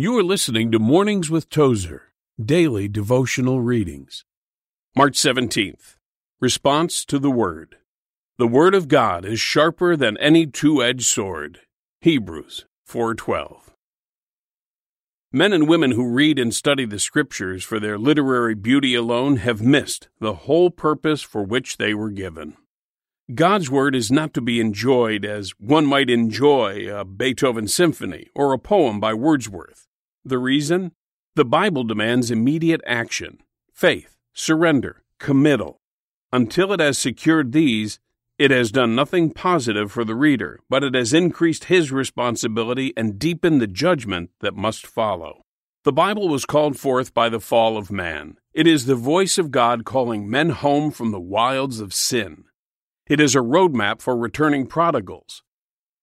You are listening to Mornings with Tozer, daily devotional readings. March 17th. Response to the Word. The Word of God is sharper than any two-edged sword. Hebrews 4:12. Men and women who read and study the Scriptures for their literary beauty alone have missed the whole purpose for which they were given. God's Word is not to be enjoyed as one might enjoy a Beethoven symphony or a poem by Wordsworth. The reason? The Bible demands immediate action, faith, surrender, committal. Until it has secured these, it has done nothing positive for the reader, but it has increased his responsibility and deepened the judgment that must follow. The Bible was called forth by the fall of man. It is the voice of God calling men home from the wilds of sin. It is a roadmap for returning prodigals.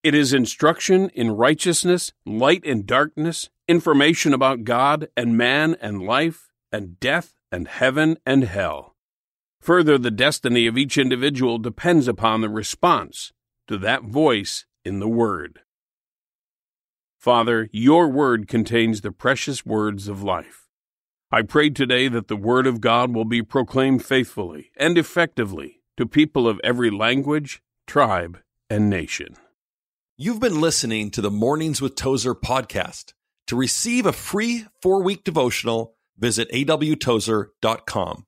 It is instruction in righteousness, light and darkness, information about God and man and life and death and heaven and hell. Further, the destiny of each individual depends upon the response to that voice in the Word. Father, your Word contains the precious words of life. I pray today that the Word of God will be proclaimed faithfully and effectively to people of every language, tribe, and nation. You've been listening to the Mornings with Tozer podcast. To receive a free four week devotional, visit awtozer.com.